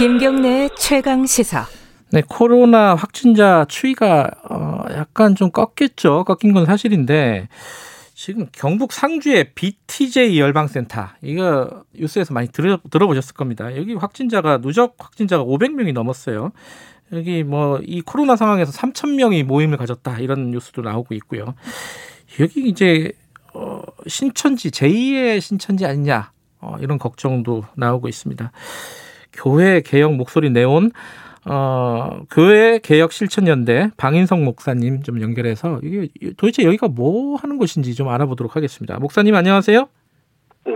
김경래 최강 시사. 네, 코로나 확진자 추이가 어 약간 좀 꺾였죠. 꺾인 건 사실인데 지금 경북 상주의 BTJ 열방센터 이거 뉴스에서 많이 들어, 들어보셨을 겁니다. 여기 확진자가 누적 확진자가 500명이 넘었어요. 여기 뭐 이 코로나 상황에서 3천 명이 모임을 가졌다 이런 뉴스도 나오고 있고요. 여기 이제 어 신천지 제2의 신천지 아니냐 어 이런 걱정도 나오고 있습니다. 교회 개혁 목소리 내온 어, 교회 개혁 실천 연대 방인성 목사님 좀 연결해서 이게 도대체 여기가 뭐 하는 곳인지 좀 알아보도록 하겠습니다. 목사님 안녕하세요. 네,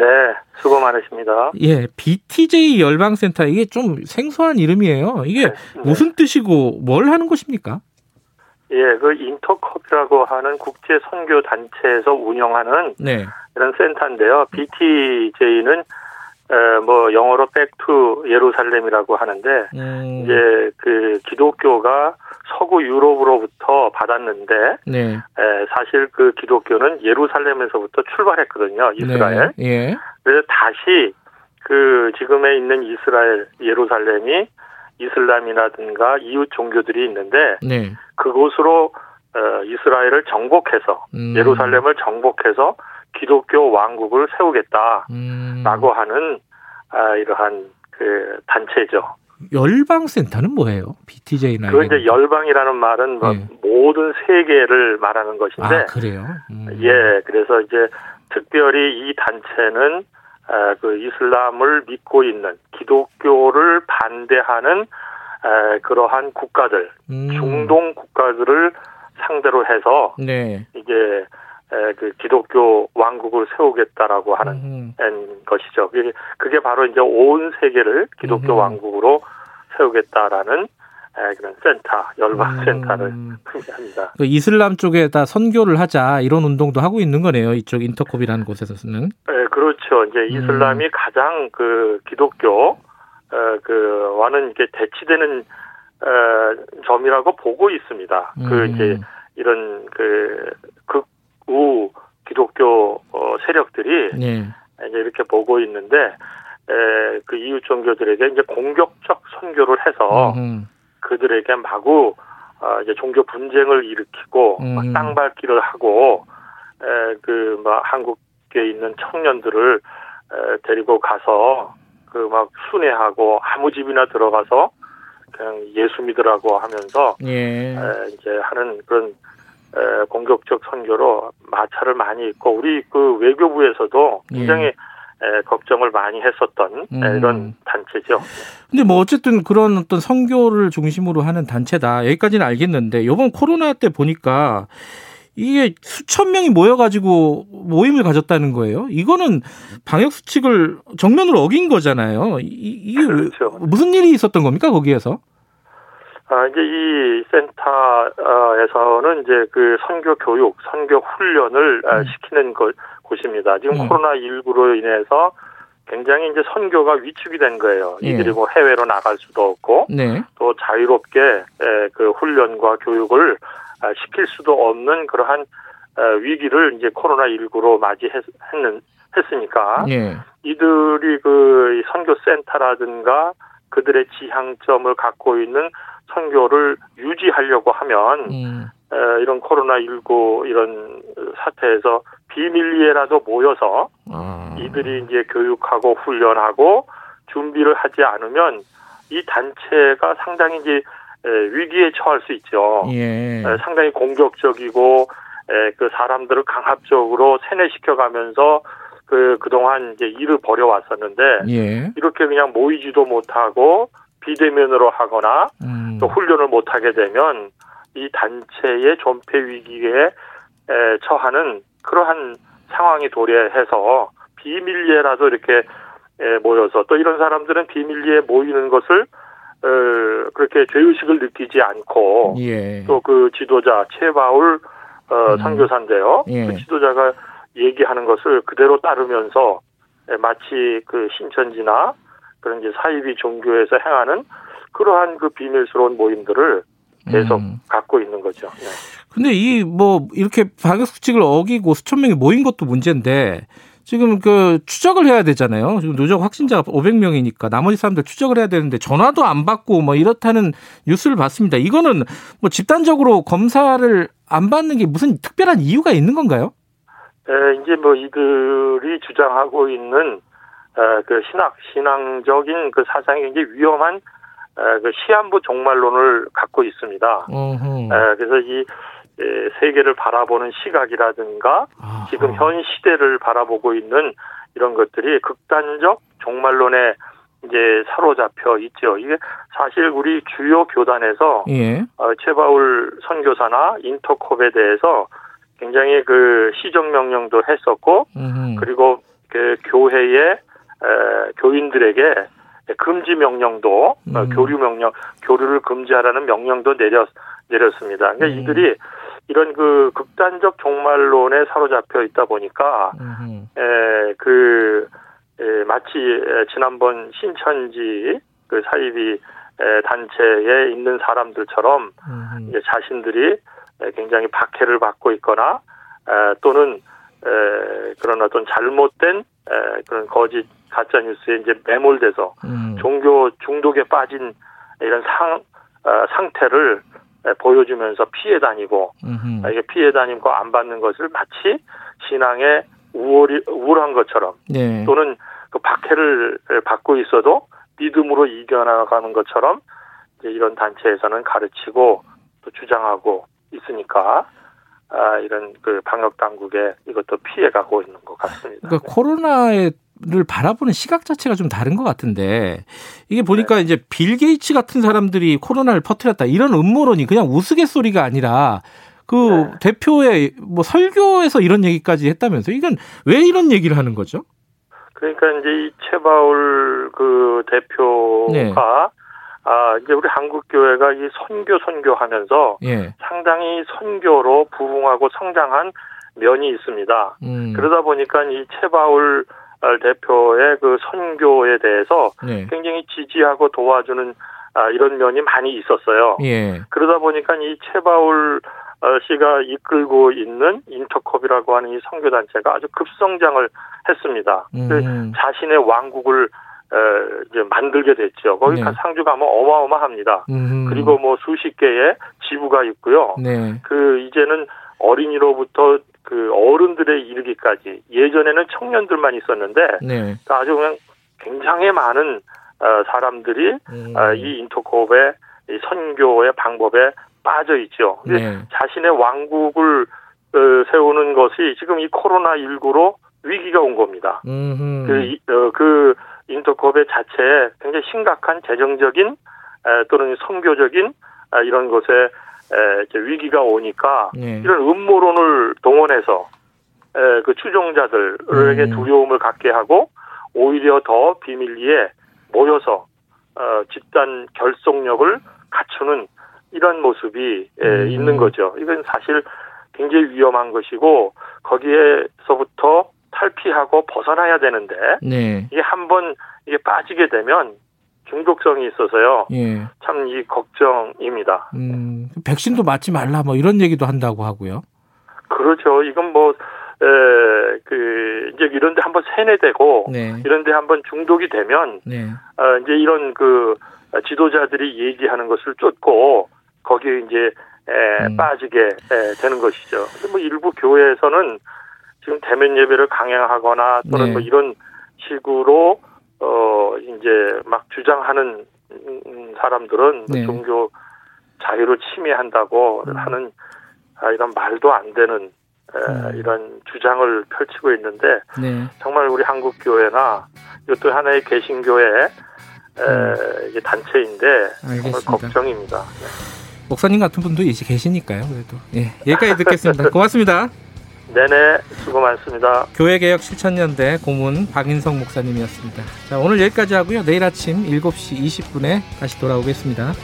수고 많으십니다. 예, BTJ 열방센터 이게 좀 생소한 이름이에요. 이게 네, 무슨 뜻이고 뭘 하는 곳입니까? 예, 그 인터컵이라고 하는 국제 선교 단체에서 운영하는 네. 이런 센터인데요. BTJ는 에, 뭐 영어로 백투 예루살렘이라고 하는데 음. 이제 그 기독교가 서구 유럽으로부터 받았는데 네. 에, 사실 그 기독교는 예루살렘에서부터 출발했거든요 이스라엘. 네. 예. 그래서 다시 그 지금에 있는 이스라엘 예루살렘이 이슬람이라든가 이웃 종교들이 있는데 네. 그곳으로 어, 이스라엘을 정복해서 음. 예루살렘을 정복해서 기독교 왕국을 세우겠다라고 음. 하는 아, 이러한 그 단체죠. 열방센터는 뭐예요? BTJ나 그 이제 열방이라는 말은 뭐 네. 모든 세계를 말하는 것인데. 아, 그래요? 음. 예, 그래서 이제 특별히 이 단체는 아, 그 이슬람을 믿고 있는 기독교를 반대하는 아, 그러한 국가들, 음. 중동 국가들을 상대로 해서 네. 이제 그 기독교 왕국을 세우겠다라고 하는 음. 것이죠. 그게, 그게 바로 이제 온 세계를 기독교 음. 왕국으로 세우겠다라는 그런 센터, 열방 센터를 음. 의미합니다. 그 이슬람 쪽에다 선교를 하자 이런 운동도 하고 있는 거네요. 이쪽 인터콥이라는 곳에서는. 네, 그렇죠. 이제 음. 이슬람이 음. 가장 그 기독교 어, 그와는 이게 대치되는 어, 점이라고 보고 있습니다. 그 음. 그 이제 이런 그 극 우 기독교 어, 세력들이 네. 이제 이렇게 보고 있는데 에, 그 이웃 종교들에게 이제 공격적 선교를 해서 음흠. 그들에게 마구 어, 이제 종교 분쟁을 일으키고 음. 땅밟기를 하고 에, 그막 한국에 있는 청년들을 에, 데리고 가서 그 막 순회하고 아무 집이나 들어가서 그냥 예수 믿으라고 하면서 예. 에, 이제 하는 그런 에, 공격적 선교로 마찰을 많이 있고 우리 그 외교부에서도 굉장히 예. 에, 걱정을 많이 했었던 음. 이런 단체죠. 근데 뭐 어쨌든 그런 어떤 선교를 중심으로 하는 단체다. 여기까지는 알겠는데 이번 코로나 때 보니까 이게 수천 명이 모여가지고 모임을 가졌다는 거예요. 이거는 방역 수칙을 정면으로 어긴 거잖아요. 이, 이게 그렇죠. 무슨 일이 있었던 겁니까 거기에서? 아, 이제 이 센터에서는 이제 그 선교 교육, 선교 훈련을 아, 음. 시키는 곳, 곳입니다. 지금 음. 코로나19로 인해서 굉장히 이제 선교가 위축이 된 거예요. 예. 이들이 뭐 해외로 나갈 수도 없고 네. 또 자유롭게 그 훈련과 교육을 아, 시킬 수도 없는 그러한 위기를 이제 코로나19로 맞이했는 했으니까 예. 이들이 그 선교 센터라든가 그들의 지향점을 갖고 있는 선교를 유지하려고 하면 음. 에, 이런 코로나 19 이런 사태에서 비밀리에라도 모여서 아. 이들이 이제 교육하고 훈련하고 준비를 하지 않으면 이 단체가 상당히 이제 위기에 처할 수 있죠. 예. 상당히 공격적이고 그 사람들을 강압적으로 세뇌시켜가면서 그 그동안 이제 일을 벌여왔었는데 예. 이렇게 그냥 모이지도 못하고 비대면으로 하거나 음. 또 훈련을 못하게 되면 이 단체의 존폐 위기에 처하는 그러한 상황이 도래해서 비밀리에라도 이렇게 모여서 또 이런 사람들은 비밀리에 모이는 것을 어, 그렇게 죄의식을 느끼지 않고 예. 또그 지도자 최바울 어, 음. 선교사인데요. 예. 그 지도자가 얘기하는 것을 그대로 따르면서 마치 그 신천지나 그런 이제 사이비 종교에서 행하는 그러한 그 비밀스러운 모임들을 계속 음. 갖고 있는 거죠. 네. 근데 이 뭐 이렇게 방역 수칙을 어기고 수천 명이 모인 것도 문제인데 지금 그 추적을 해야 되잖아요. 지금 누적 확진자가 500명이니까 나머지 사람들 추적을 해야 되는데 전화도 안 받고 뭐 이렇다는 뉴스를 봤습니다. 이거는 뭐 집단적으로 검사를 안 받는 게 무슨 특별한 이유가 있는 건가요? 에, 이제 뭐 이들이 주장하고 있는 에, 그 신학 신앙적인 그 사상이 굉장히 위험한 에, 그 시한부 종말론을 갖고 있습니다. 에, 그래서 이 에, 세계를 바라보는 시각이라든가 아하. 지금 현 시대를 바라보고 있는 이런 것들이 극단적 종말론에 이제 사로잡혀 있죠. 이게 사실 우리 주요 교단에서 예. 어, 최바울 선교사나 인터콥에 대해서 굉장히 그 시정 명령도 했었고 음흠. 그리고 그 교회의 에, 교인들에게 금지 명령도 어, 음. 교류 명령 교류를 금지하라는 명령도 내렸 내렸습니다. 그러니까 음. 이들이 이런 그 극단적 종말론에 사로잡혀 있다 보니까 음흠. 에, 그 에, 마치 에, 지난번 신천지 그 사이비 에, 단체에 있는 사람들처럼 음흠. 이제 자신들이 에, 굉장히 박해를 받고 있거나 에, 또는 에, 그런 어떤 잘못된 에, 그런 거짓 가짜 뉴스에 이제 매몰돼서 음. 종교 중독에 빠진 이런 상 어, 상태를 에, 보여주면서 피해 다니고 음흠. 아, 이게 피해 다니고 안 받는 것을 마치 신앙의 우월이 우월한 것처럼 네. 또는 그 박해를 받고 있어도 믿음으로 이겨나가는 것처럼 이제 이런 단체에서는 가르치고 또 주장하고 있으니까 아, 이런 그 방역 당국에 이것도 피해가고 있는 것 같습니다. 그러니까 코로나 를 바라보는 시각 자체가 좀 다른 것 같은데 이게 보니까 이제 빌 게이츠 같은 사람들이 코로나를 퍼뜨렸다 이런 음모론이 그냥 우스갯소리가 아니라 그 네. 대표의 뭐 설교에서 이런 얘기까지 했다면서 이건 왜 이런 얘기를 하는 거죠? 그러니까 이제 이 최바울 그 대표가 네. 아 이제 우리 한국 교회가 이 선교 선교하면서 예. 상당히 선교로 부흥하고 성장한 면이 있습니다. 음. 그러다 보니까 이 최바울 대표의 그 선교에 대해서 네. 굉장히 지지하고 도와주는 아, 이런 면이 많이 있었어요. 예. 그러다 보니까 이 최바울 어, 씨가 이끌고 있는 인터컵이라고 하는 이 선교 단체가 아주 급성장을 했습니다. 그 음. 자신의 왕국을 어, 이제 만들게 됐죠. 거기 네. 가 상주 가면 어마어마합니다. 음. 그리고 뭐 수십 개의 지부가 있고요. 네. 그 이제는 어린이로부터 그 어른들에 이르기까지 예전에는 청년들만 있었는데 네. 아주 그냥 굉장히 많은 어, 사람들이 음. 어, 이 인터콥의 이 선교의 방법에 빠져 있죠. 네. 자신의 왕국을 어, 세우는 것이 지금 이 코로나 19로 위기가 온 겁니다. 음흠. 그, 이- 어, 그 인터컵의 자체에 굉장히 심각한 재정적인 에, 또는 선교적인 아, 이런 것에 에, 이제 위기가 오니까 네. 이런 음모론을 동원해서 에, 그 추종자들에게 음. 두려움을 갖게 하고 오히려 더 비밀리에 모여서 어, 집단 결속력을 갖추는 이런 모습이 에, 음. 있는 거죠. 이건 사실 굉장히 위험한 것이고 거기에서부터 탈피하고 벗어나야 되는데 네. 이게 한번 이게 빠지게 되면 중독성이 있어서요. 예. 참 이 걱정입니다. 음. 백신도 맞지 말라 뭐 이런 얘기도 한다고 하고요. 그렇죠. 이건 뭐, 에, 그, 이제 이런데 한번 세뇌되고, 네. 이런데 한번 중독이 되면, 네. 어, 이제 이런 그, 지도자들이 얘기하는 것을 쫓고, 거기에 이제, 에, 음. 빠지게 에, 되는 것이죠. 뭐 일부 교회에서는 지금 대면 예배를 강행하거나 또는 네. 뭐 이런 식으로, 어, 이제 막 주장하는 음, 사람들은 네. 종교 자유를 침해한다고 음. 하는 아, 이런 말도 안 되는 에, 음. 이런 주장을 펼치고 있는데 네. 정말 우리 한국 교회나 이것도 하나의 개신교회 에, 이게 단체인데 정말 음. 알겠습니다. 걱정입니다. 네. 목사님 같은 분도 이제 계시니까요. 그래도 예 여기까지 듣겠습니다. 고맙습니다. 네네 수고 많습니다. 교회개혁 실천연대 고문 박인성 목사님이었습니다. 자 오늘 여기까지 하고요. 내일 아침 7시 20분에 다시 돌아오겠습니다.